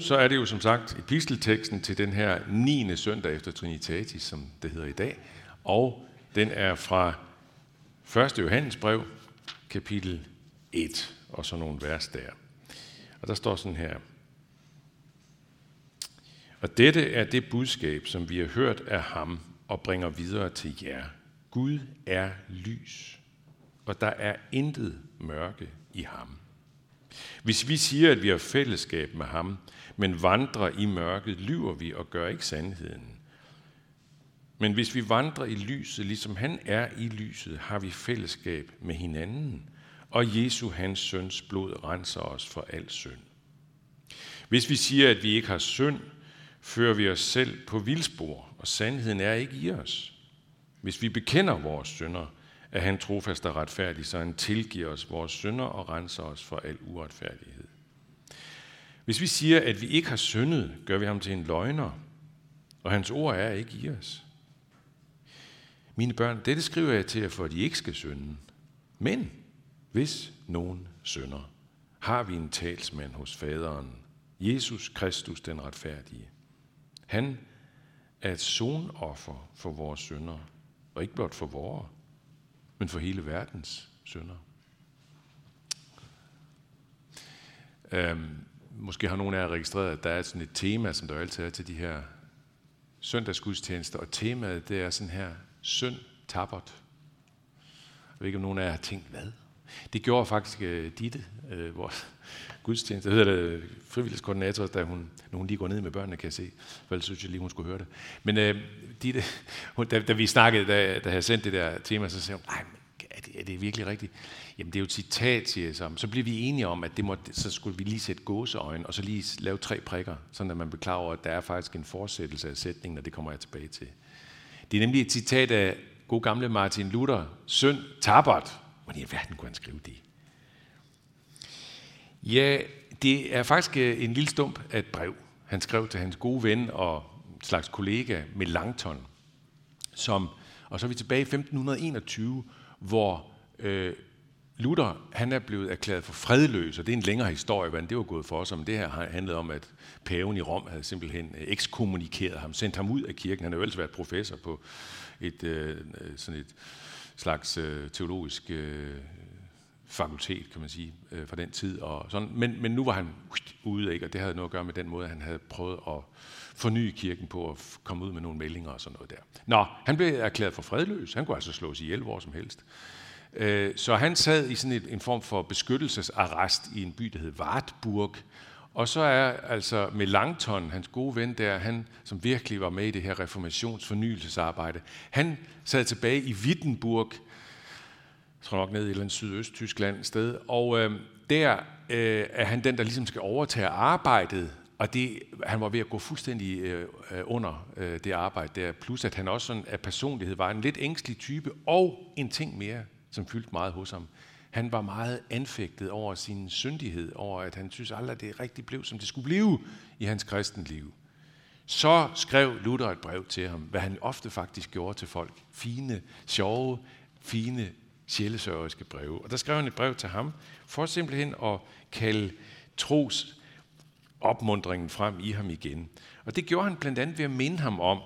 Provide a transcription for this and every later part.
Så er det jo som sagt epistelteksten til den her 9. søndag efter Trinitatis, som det hedder i dag. Og den er fra 1. Johannesbrev, kapitel 1, og så nogle vers der. Og der står sådan her. Og dette er det budskab, som vi har hørt af ham og bringer videre til jer. Gud er lys, og der er intet mørke i ham. Hvis vi siger, at vi har fællesskab med ham, men vandrer i mørket, lyver vi og gør ikke sandheden. Men hvis vi vandrer i lyset, ligesom han er i lyset, har vi fællesskab med hinanden, og Jesu, hans søns blod, renser os for al synd. Hvis vi siger, at vi ikke har synd, fører vi os selv på vildspor, og sandheden er ikke i os. Hvis vi bekender vores synder, er han trofast og retfærdig, så han tilgiver os vores synder og renser os for al uretfærdighed. Hvis vi siger, at vi ikke har syndet, gør vi ham til en løgner, og hans ord er ikke i os. Mine børn, dette skriver jeg til jer, for at I ikke skal synde. Men hvis nogen synder, har vi en talsmand hos faderen, Jesus Kristus den retfærdige. Han er et sonoffer for vores synder, og ikke blot for vores, men for hele verdens synder. Øhm, måske har nogen af jer registreret, at der er sådan et tema, som der altid er til de her søndagsgudstjenester, og temaet det er sådan her, synd tabert. Jeg ved ikke, om nogen af jer har tænkt, hvad? Det gjorde faktisk uh, Ditte, uh, vores gudstjeneste, det hedder det øh, frivilligskoordinator, da hun, når hun lige går ned med børnene, kan jeg se, for ellers synes jeg lige, hun skulle høre det. Men uh, Ditte, hun, da, da, vi snakkede, da, da jeg sendte det der tema, så sagde hun, nej, er det, er det virkelig rigtigt? Jamen det er jo et citat, siger jeg så. Så bliver vi enige om, at det må, så skulle vi lige sætte gåseøjne, og så lige lave tre prikker, sådan at man bliver klar over, at der er faktisk en fortsættelse af sætningen, og det kommer jeg tilbage til. Det er nemlig et citat af god gamle Martin Luther, Søn tabert. Hvordan i verden kunne han skrive det? Ja, det er faktisk øh, en lille stump af et brev, han skrev til hans gode ven og slags kollega Melanchthon, som, og så er vi tilbage i 1521, hvor øh, Luther han er blevet erklæret for fredløs, og det er en længere historie, hvordan det var gået for os, men det her handlede om, at paven i Rom havde simpelthen øh, ekskommunikeret ham, sendt ham ud af kirken. Han har jo ellers været professor på et, øh, sådan et slags øh, teologisk øh, fakultet, kan man sige, øh, fra den tid. Og sådan. Men, men nu var han ude, ikke? og det havde noget at gøre med den måde, han havde prøvet at forny kirken på at komme ud med nogle meldinger og sådan noget der. Nå, han blev erklæret for fredløs. Han kunne altså slås ihjel hvor som helst. Øh, så han sad i sådan et, en form for beskyttelsesarrest i en by, der hed Wartburg. Og så er altså Melanchthon, hans gode ven der, han som virkelig var med i det her reformationsfornyelsesarbejde, han sad tilbage i Wittenburg, tror nok ned i et eller andet sydøst-Tyskland sted, og øh, der øh, er han den, der ligesom skal overtage arbejdet og det, han var ved at gå fuldstændig øh, under øh, det arbejde der, plus at han også sådan af personlighed var en lidt ængstelig type, og en ting mere, som fyldte meget hos ham. Han var meget anfægtet over sin syndighed, over at han synes aldrig, at det rigtig blev, som det skulle blive i hans kristenliv. Så skrev Luther et brev til ham, hvad han ofte faktisk gjorde til folk. Fine, sjove, fine, sjælesørgeriske breve. Og der skrev han et brev til ham, for simpelthen at kalde tros opmundringen frem i ham igen. Og det gjorde han blandt andet ved at minde ham om,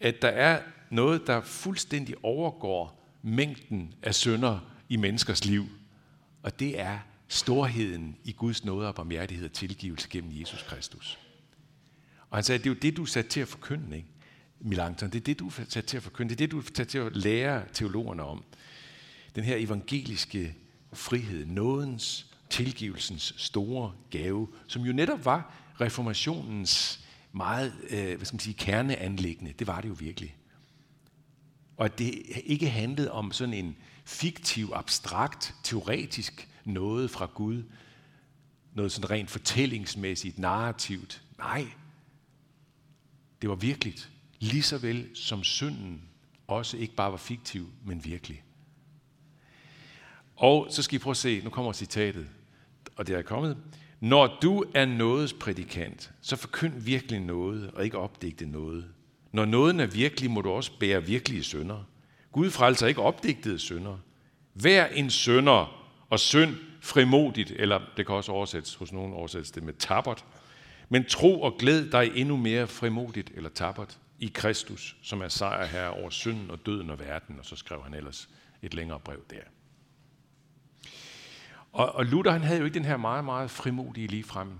at der er noget, der fuldstændig overgår mængden af synder i menneskers liv. Og det er storheden i Guds nåde og barmhjertighed og tilgivelse gennem Jesus Kristus. Og han sagde, det er jo det, du er sat til at forkynde, ikke? Milankton, det er det, du er sat til at forkynde. Det er det, du er sat til at lære teologerne om. Den her evangeliske frihed, nådens, tilgivelsens store gave, som jo netop var reformationens meget øh, hvad skal man sige, kerneanlæggende. Det var det jo virkelig. Og at det ikke handlede om sådan en fiktiv, abstrakt, teoretisk noget fra Gud, noget sådan rent fortællingsmæssigt, narrativt. Nej, det var virkeligt. Lige så vel som synden også ikke bare var fiktiv, men virkelig. Og så skal I prøve at se, nu kommer citatet, og det er kommet. Når du er nådes prædikant, så forkynd virkelig noget, og ikke opdigte noget. Når nåden er virkelig, må du også bære virkelige sønder. Gud frelser ikke opdigtede sønder. Vær en sønder og synd frimodigt, eller det kan også oversættes hos nogen oversættes det med tabert. Men tro og glæd dig endnu mere frimodigt eller tabert, i Kristus, som er sejr her over synden og døden og verden. Og så skrev han ellers et længere brev der. Og, og Luther han havde jo ikke den her meget, meget frimodige ligefrem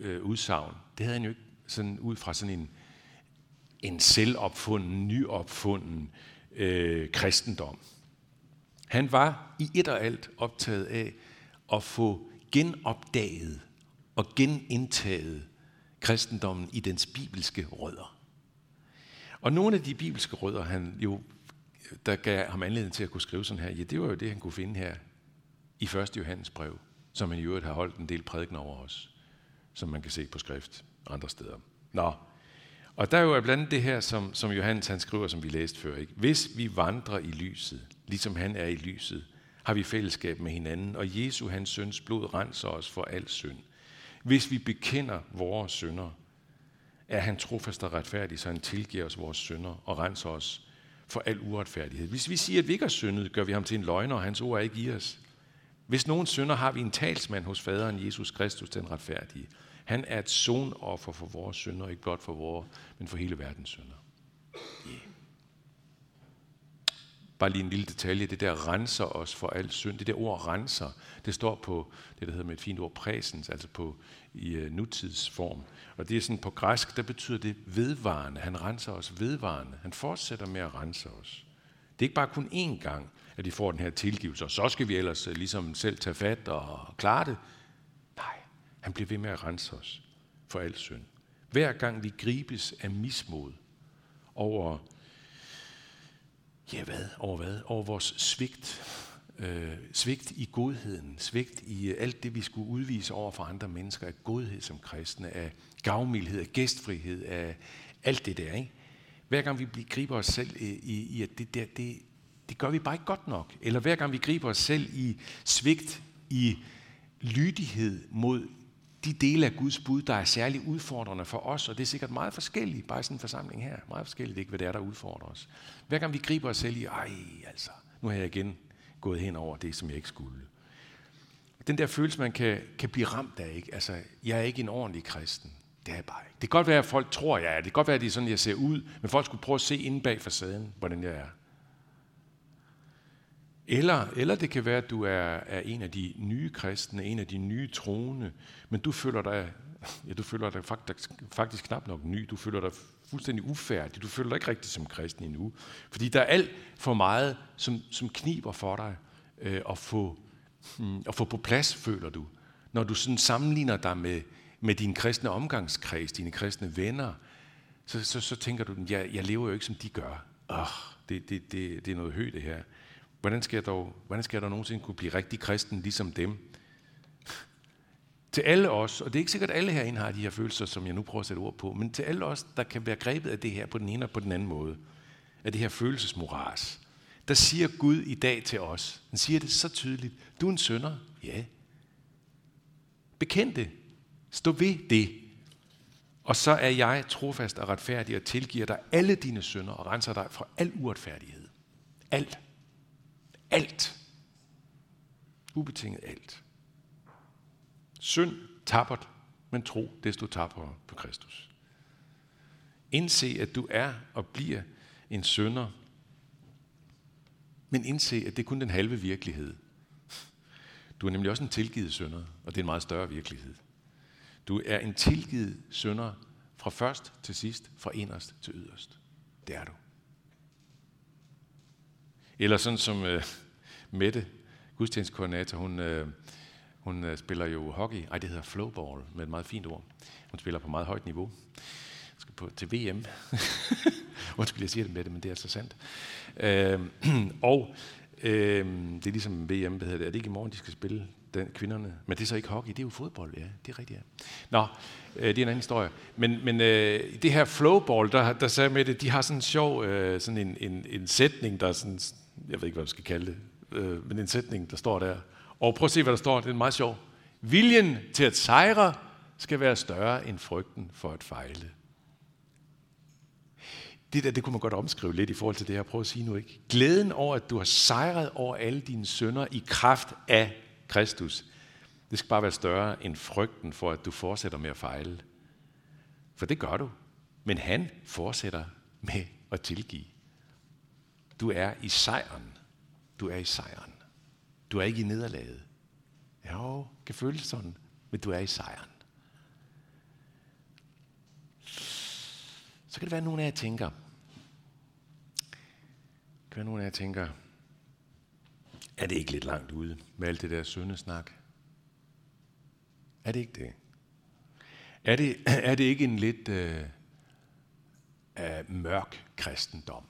øh, udsagn. Det havde han jo ikke sådan ud fra sådan en, en selvopfunden, nyopfunden øh, kristendom. Han var i et og alt optaget af at få genopdaget og genindtaget kristendommen i dens bibelske rødder. Og nogle af de bibelske rødder, han jo, der gav ham anledning til at kunne skrive sådan her, ja, det var jo det, han kunne finde her i 1. Johannes brev, som han i øvrigt har holdt en del prædiken over os, som man kan se på skrift andre steder. Nå, og der er jo blandt andet det her, som, som Johannes han skriver, som vi læste før. Ikke? Hvis vi vandrer i lyset, ligesom han er i lyset, har vi fællesskab med hinanden, og Jesu, hans søns blod, renser os for al synd. Hvis vi bekender vores synder, er han trofast og retfærdig, så han tilgiver os vores synder og renser os for al uretfærdighed. Hvis vi siger, at vi ikke har syndet, gør vi ham til en løgner, og hans ord er ikke i os. Hvis nogen synder, har vi en talsmand hos faderen Jesus Kristus, den retfærdige. Han er et sonoffer for vores synder, ikke blot for vores, men for hele verdens synder. Yeah. Bare lige en lille detalje, det der renser os for al synd. Det der ord renser, det står på det, der hedder med et fint ord præsens, altså på i uh, nutidsform. Og det er sådan på græsk, der betyder det vedvarende. Han renser os vedvarende. Han fortsætter med at rense os. Det er ikke bare kun én gang, at de får den her tilgivelse, og så skal vi ellers øh, ligesom selv tage fat og klare det. Nej, han bliver ved med at rense os for al synd. Hver gang vi gribes af mismod over Ja, hvad? Over hvad? Over vores svigt. Øh, svigt i godheden. Svigt i øh, alt det, vi skulle udvise over for andre mennesker. Af godhed som kristne. Af gavmildhed, af gæstfrihed. Af alt det der. Ikke? Hver gang vi griber os selv øh, i, i at det der, det, det gør vi bare ikke godt nok. Eller hver gang vi griber os selv i svigt, i lydighed mod de dele af Guds bud, der er særligt udfordrende for os, og det er sikkert meget forskelligt, bare i sådan en forsamling her, meget forskelligt ikke, hvad det er, der udfordrer os. Hver gang vi griber os selv i, ej altså, nu har jeg igen gået hen over det, som jeg ikke skulle. Den der følelse, man kan, kan blive ramt af, ikke? altså, jeg er ikke en ordentlig kristen. Det er jeg bare ikke. Det kan godt være, at folk tror, jeg er. Det kan godt være, at det er sådan, jeg ser ud, men folk skulle prøve at se inde bag facaden, hvordan jeg er. Eller, eller det kan være, at du er, er en af de nye kristne, en af de nye troende, men du føler dig, ja, du føler dig faktisk, faktisk knap nok ny. Du føler dig fuldstændig ufærdig. Du føler dig ikke rigtig som kristen endnu. Fordi der er alt for meget, som, som kniber for dig øh, at, få, mm, at få på plads, føler du. Når du sådan sammenligner dig med, med din kristne omgangskreds, dine kristne venner, så, så, så tænker du, jeg, jeg lever jo ikke, som de gør. Åh, det, det, det, det er noget højt, det her. Hvordan skal, jeg dog, hvordan skal jeg dog nogensinde kunne blive rigtig kristen ligesom dem? Til alle os, og det er ikke sikkert, at alle herinde har de her følelser, som jeg nu prøver at sætte ord på, men til alle os, der kan være grebet af det her på den ene og på den anden måde, af det her følelsesmoras, der siger Gud i dag til os, han siger det så tydeligt, du er en sønder, ja. Bekend det. Stå ved det. Og så er jeg trofast og retfærdig og tilgiver dig alle dine sønder og renser dig fra al uretfærdighed. Alt. Alt. Ubetinget alt. Synd tabert, men tro desto tabere på Kristus. Indse, at du er og bliver en sønder, men indse, at det er kun den halve virkelighed. Du er nemlig også en tilgivet sønder, og det er en meget større virkelighed. Du er en tilgivet sønder fra først til sidst, fra inderst til yderst. Det er du. Eller sådan som øh, Mette, gudstjenestekoordinator, hun, øh, hun øh, spiller jo hockey. Ej, det hedder flowball, med et meget fint ord. Hun spiller på meget højt niveau. Hun skal på, til VM. Undskyld, jeg siger det med det, men det er altså sandt. Øh, og øh, det er ligesom VM, hvad hedder det? Er det ikke i morgen, de skal spille den, kvinderne. Men det er så ikke hockey, det er jo fodbold, ja. Det er rigtigt, ja. Nå, øh, det er en anden historie. Men, men øh, det her flowball, der, der sagde med det, de har sådan en sjov, øh, sådan en, en, en sætning, der sådan, jeg ved ikke, hvad man skal kalde det, øh, men en sætning, der står der. Og prøv at se, hvad der står. Det er meget sjovt. Viljen til at sejre skal være større end frygten for at fejle. Det der, det kunne man godt omskrive lidt i forhold til det her. Prøv at sige nu ikke. Glæden over, at du har sejret over alle dine sønder i kraft af Kristus. Det skal bare være større end frygten for, at du fortsætter med at fejle. For det gør du. Men han fortsætter med at tilgive. Du er i sejren. Du er i sejren. Du er ikke i nederlaget. Jo, kan føles sådan, men du er i sejren. Så kan det være, at nogen af jer tænker, kan være, nogen af jer tænker, er det ikke lidt langt ude med alt det der søndesnak? Er det ikke det? Er det, er det ikke en lidt øh, uh, mørk kristendom?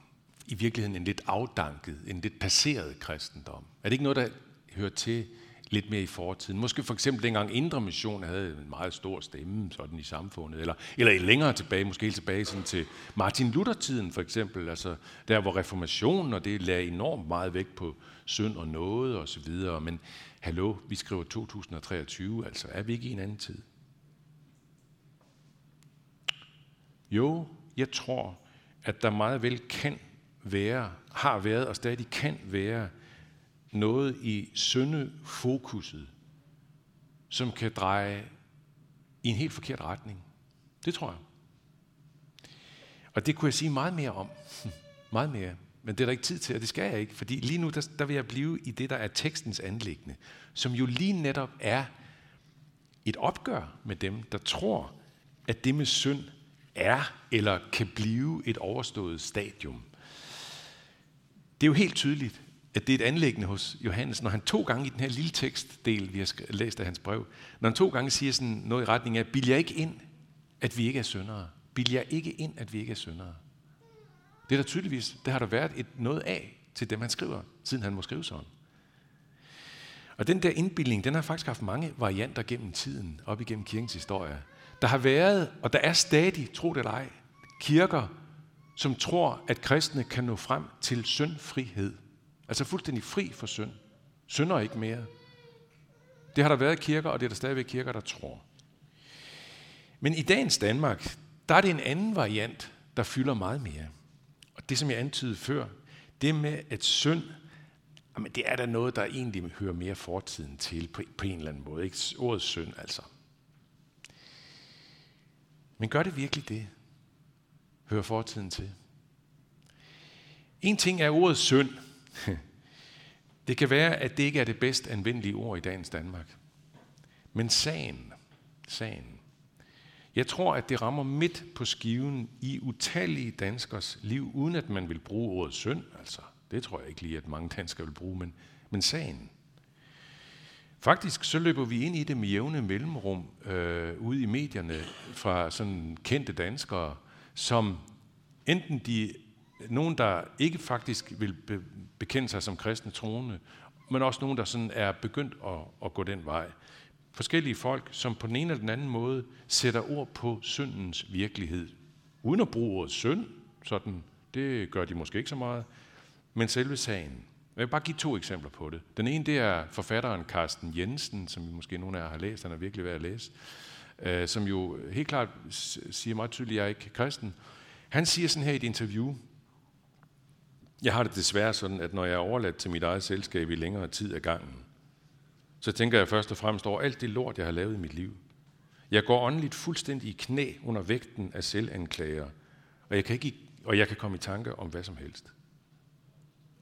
I virkeligheden en lidt afdanket, en lidt passeret kristendom? Er det ikke noget, der hører til lidt mere i fortiden. Måske for eksempel dengang Indre Mission havde en meget stor stemme sådan i samfundet, eller, eller længere tilbage, måske helt tilbage sådan til Martin Luther-tiden for eksempel, altså der hvor reformationen og det lagde enormt meget vægt på synd og noget og så videre. Men hallo, vi skriver 2023, altså er vi ikke i en anden tid? Jo, jeg tror, at der meget vel kan være, har været og stadig kan være noget i syndefokuset, som kan dreje i en helt forkert retning. Det tror jeg. Og det kunne jeg sige meget mere om. meget mere. Men det er der ikke tid til, og det skal jeg ikke, fordi lige nu der, der vil jeg blive i det, der er tekstens anlæggende, som jo lige netop er et opgør med dem, der tror, at det med synd er eller kan blive et overstået stadium. Det er jo helt tydeligt, at det er et anlæggende hos Johannes, når han to gange i den her lille tekstdel, vi har læst af hans brev, når han to gange siger sådan noget i retning af, bil jeg ikke ind, at vi ikke er syndere. Bil jeg ikke ind, at vi ikke er syndere. Det er der tydeligvis, det har der været et noget af til dem, han skriver, siden han må skrive sådan. Og den der indbildning, den har faktisk haft mange varianter gennem tiden, op igennem kirkens historie. Der har været, og der er stadig, tro det eller ej, kirker, som tror, at kristne kan nå frem til syndfrihed Altså fuldstændig fri for synd. Synder ikke mere. Det har der været kirker, og det er der stadigvæk kirker, der tror. Men i dagens Danmark, der er det en anden variant, der fylder meget mere. Og det, som jeg antydede før, det med, at synd, jamen det er da noget, der egentlig hører mere fortiden til på, på en eller anden måde. Ikke ordet synd, altså. Men gør det virkelig det? Hører fortiden til? En ting er ordet synd, Det kan være, at det ikke er det bedst anvendelige ord i dagens Danmark. Men sagen, sagen. Jeg tror, at det rammer midt på skiven i utallige danskers liv, uden at man vil bruge ordet synd. Altså, det tror jeg ikke lige, at mange danskere vil bruge, men, men sagen. Faktisk så løber vi ind i det med jævne mellemrum øh, ude i medierne fra sådan kendte danskere, som enten de nogen, der ikke faktisk vil be, bekende sig som kristne troende, men også nogen, der sådan er begyndt at, at gå den vej. Forskellige folk, som på den ene eller den anden måde sætter ord på syndens virkelighed. Uden at bruge ordet synd, sådan, det gør de måske ikke så meget, men selve sagen. Jeg vil bare give to eksempler på det. Den ene, det er forfatteren Carsten Jensen, som vi måske nogle af jer har læst, han er virkelig værd at læse, øh, som jo helt klart siger meget tydeligt, at jeg er ikke kristen. Han siger sådan her i et interview, jeg har det desværre sådan, at når jeg er overladt til mit eget selskab i længere tid af gangen, så tænker jeg først og fremmest over alt det lort, jeg har lavet i mit liv. Jeg går åndeligt fuldstændig i knæ under vægten af selvanklager, og jeg kan, ikke, og jeg kan komme i tanke om hvad som helst.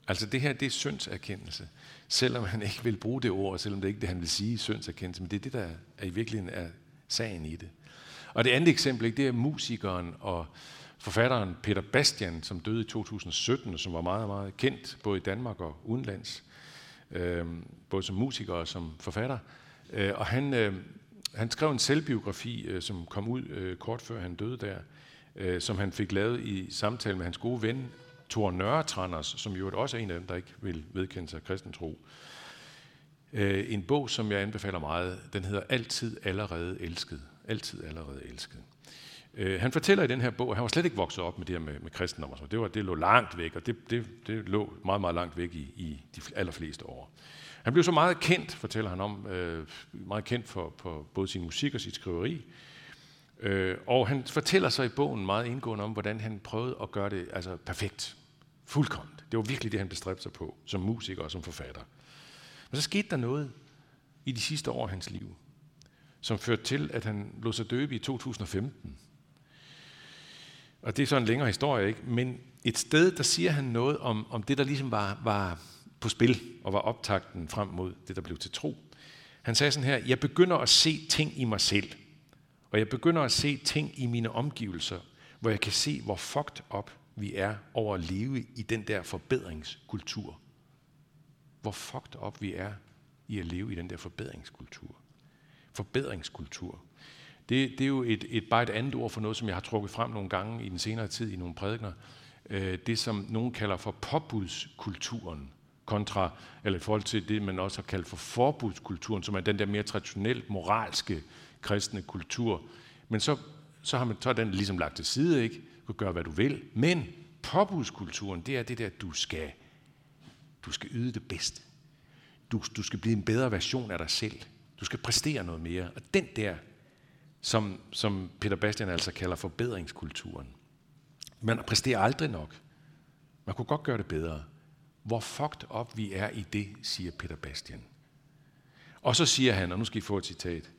Altså det her, det er syndserkendelse. Selvom han ikke vil bruge det ord, selvom det ikke er det, han vil sige, syndserkendelse, men det er det, der er i virkeligheden er sagen i det. Og det andet eksempel, det er musikeren og forfatteren Peter Bastian, som døde i 2017, og som var meget, meget kendt både i Danmark og udenlands, øh, både som musiker og som forfatter. Øh, og han, øh, han skrev en selvbiografi, øh, som kom ud øh, kort før han døde der, øh, som han fik lavet i samtale med hans gode ven, Thor Nørretranders, som jo også er en af dem, der ikke vil vedkende sig kristen tro. Øh, en bog, som jeg anbefaler meget, den hedder Altid allerede elsket. Altid allerede elsket. Øh, han fortæller i den her bog, at han var slet ikke vokset op med det her med, med kristendom. Og så. Det, var, det lå langt væk, og det, det, det lå meget, meget langt væk i, i de allerfleste år. Han blev så meget kendt, fortæller han om, øh, meget kendt for, for både sin musik og sit skriveri. Øh, og han fortæller sig i bogen meget indgående om, hvordan han prøvede at gøre det altså, perfekt. Fuldkomment. Det var virkelig det, han bestræbte sig på, som musiker og som forfatter. Men så skete der noget i de sidste år af hans liv, som førte til, at han lå sig døbe i 2015. Og det er så en længere historie, ikke? Men et sted, der siger han noget om, om det, der ligesom var, var på spil, og var optakten frem mod det, der blev til tro. Han sagde sådan her, jeg begynder at se ting i mig selv, og jeg begynder at se ting i mine omgivelser, hvor jeg kan se, hvor fucked up vi er over at leve i den der forbedringskultur. Hvor fucked up vi er i at leve i den der forbedringskultur. Forbedringskultur. Det, det er jo et, et, bare et andet ord for noget, som jeg har trukket frem nogle gange i den senere tid i nogle prædikner. Øh, det, som nogen kalder for påbudskulturen, kontra, eller i forhold til det, man også har kaldt for forbudskulturen, som er den der mere traditionelt moralske kristne kultur. Men så, så har man så den ligesom lagt til side, ikke? Du kan gøre, hvad du vil. Men påbudskulturen, det er det der, du skal, du skal yde det bedste. Du, du skal blive en bedre version af dig selv. Du skal præstere noget mere. Og den der, som, som Peter Bastian altså kalder forbedringskulturen. Man præsterer aldrig nok. Man kunne godt gøre det bedre. Hvor fucked up vi er i det, siger Peter Bastian. Og så siger han, og nu skal I få et citat.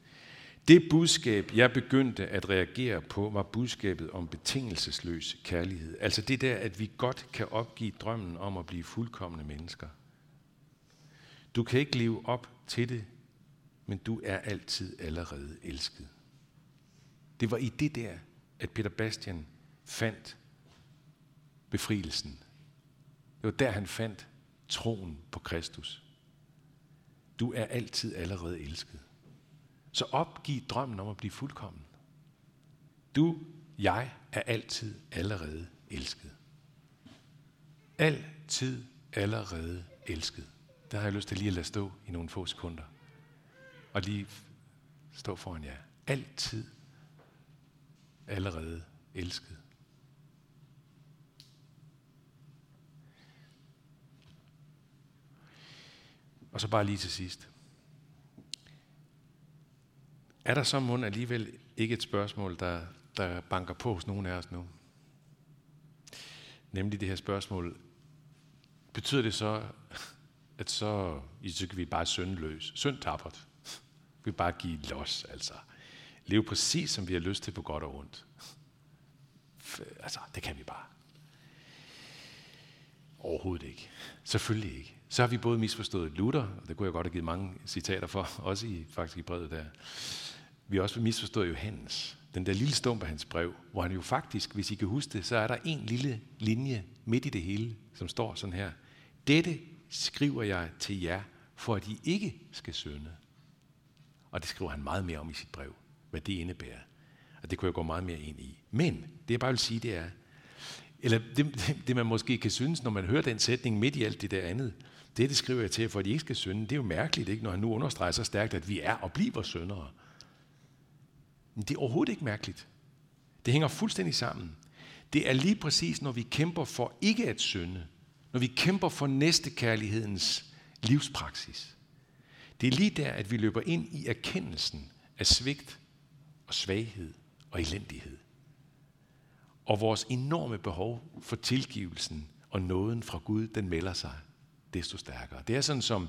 Det budskab, jeg begyndte at reagere på, var budskabet om betingelsesløs kærlighed. Altså det der, at vi godt kan opgive drømmen om at blive fuldkommende mennesker. Du kan ikke leve op til det, men du er altid allerede elsket. Det var i det der, at Peter Bastian fandt befrielsen. Det var der, han fandt troen på Kristus. Du er altid allerede elsket. Så opgiv drømmen om at blive fuldkommen. Du, jeg, er altid allerede elsket. Altid allerede elsket. Der har jeg lyst til lige at lade stå i nogle få sekunder. Og lige stå foran jer. Altid allerede elsket. Og så bare lige til sidst. Er der så mund alligevel ikke et spørgsmål, der, der banker på hos nogen af os nu? Nemlig det her spørgsmål. Betyder det så, at så, så kan vi bare søndløs, Synd tappert. Vi bare give los, altså. Leve præcis, som vi har lyst til på godt og ondt. Altså, det kan vi bare. Overhovedet ikke. Selvfølgelig ikke. Så har vi både misforstået Luther, og det kunne jeg godt have givet mange citater for, også i, faktisk i brevet der. Vi har også misforstået Johannes, den der lille stump af hans brev, hvor han jo faktisk, hvis I kan huske det, så er der en lille linje midt i det hele, som står sådan her. Dette skriver jeg til jer, for at I ikke skal synde. Og det skriver han meget mere om i sit brev, hvad det indebærer. Og det kunne jeg gå meget mere ind i. Men det jeg bare vil sige, det er, eller det, det man måske kan synes, når man hører den sætning midt i alt det der andet, det, det skriver jeg til, for at I ikke skal synde, det er jo mærkeligt, ikke, når han nu understreger så stærkt, at vi er og bliver syndere. Men det er overhovedet ikke mærkeligt. Det hænger fuldstændig sammen. Det er lige præcis, når vi kæmper for ikke at synde, når vi kæmper for næstekærlighedens livspraksis. Det er lige der, at vi løber ind i erkendelsen af svigt og svaghed og elendighed. Og vores enorme behov for tilgivelsen og nåden fra Gud, den melder sig desto stærkere. Det er sådan som,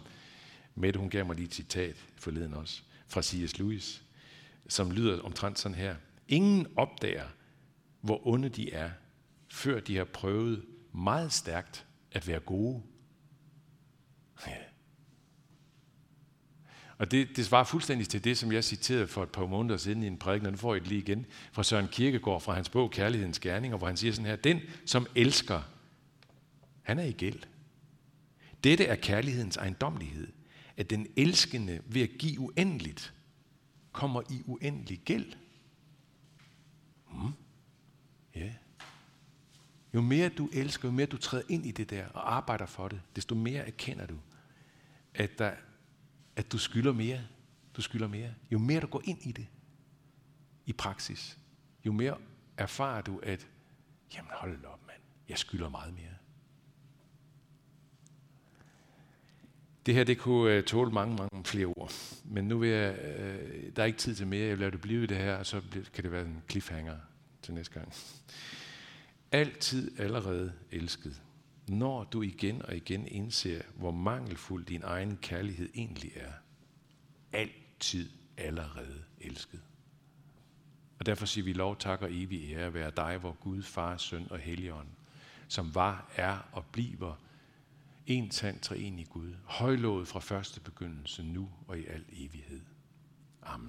Mette hun gav mig lige et citat forleden også, fra C.S. Lewis, som lyder omtrent sådan her. Ingen opdager, hvor onde de er, før de har prøvet meget stærkt at være gode. Ja. Og det, det svarer fuldstændig til det, som jeg citerede for et par måneder siden i en prædiken, og nu får I det lige igen, fra Søren Kierkegaard fra hans bog Kærlighedens Gerninger, hvor han siger sådan her, den, som elsker, han er i gæld. Dette er kærlighedens ejendomlighed, at den elskende ved at give uendeligt, kommer i uendelig gæld. Hmm. Ja. Jo mere du elsker, jo mere du træder ind i det der og arbejder for det, desto mere erkender du, at, der, at du skylder mere. Du skylder mere. Jo mere du går ind i det i praksis, jo mere erfarer du, at jamen hold op mand, jeg skylder meget mere. Det her, det kunne uh, tåle mange, mange flere ord. Men nu vil jeg, uh, der er ikke tid til mere. Jeg vil lade det blive i det her, og så kan det være en cliffhanger til næste gang. Altid allerede elsket. Når du igen og igen indser, hvor mangelfuld din egen kærlighed egentlig er. altid allerede elsket. Og derfor siger vi lov, tak og evig ære være dig, hvor Gud, Far, Søn og Helligånd, som var, er og bliver en sand træen i Gud, højlået fra første begyndelse, nu og i al evighed. Amen.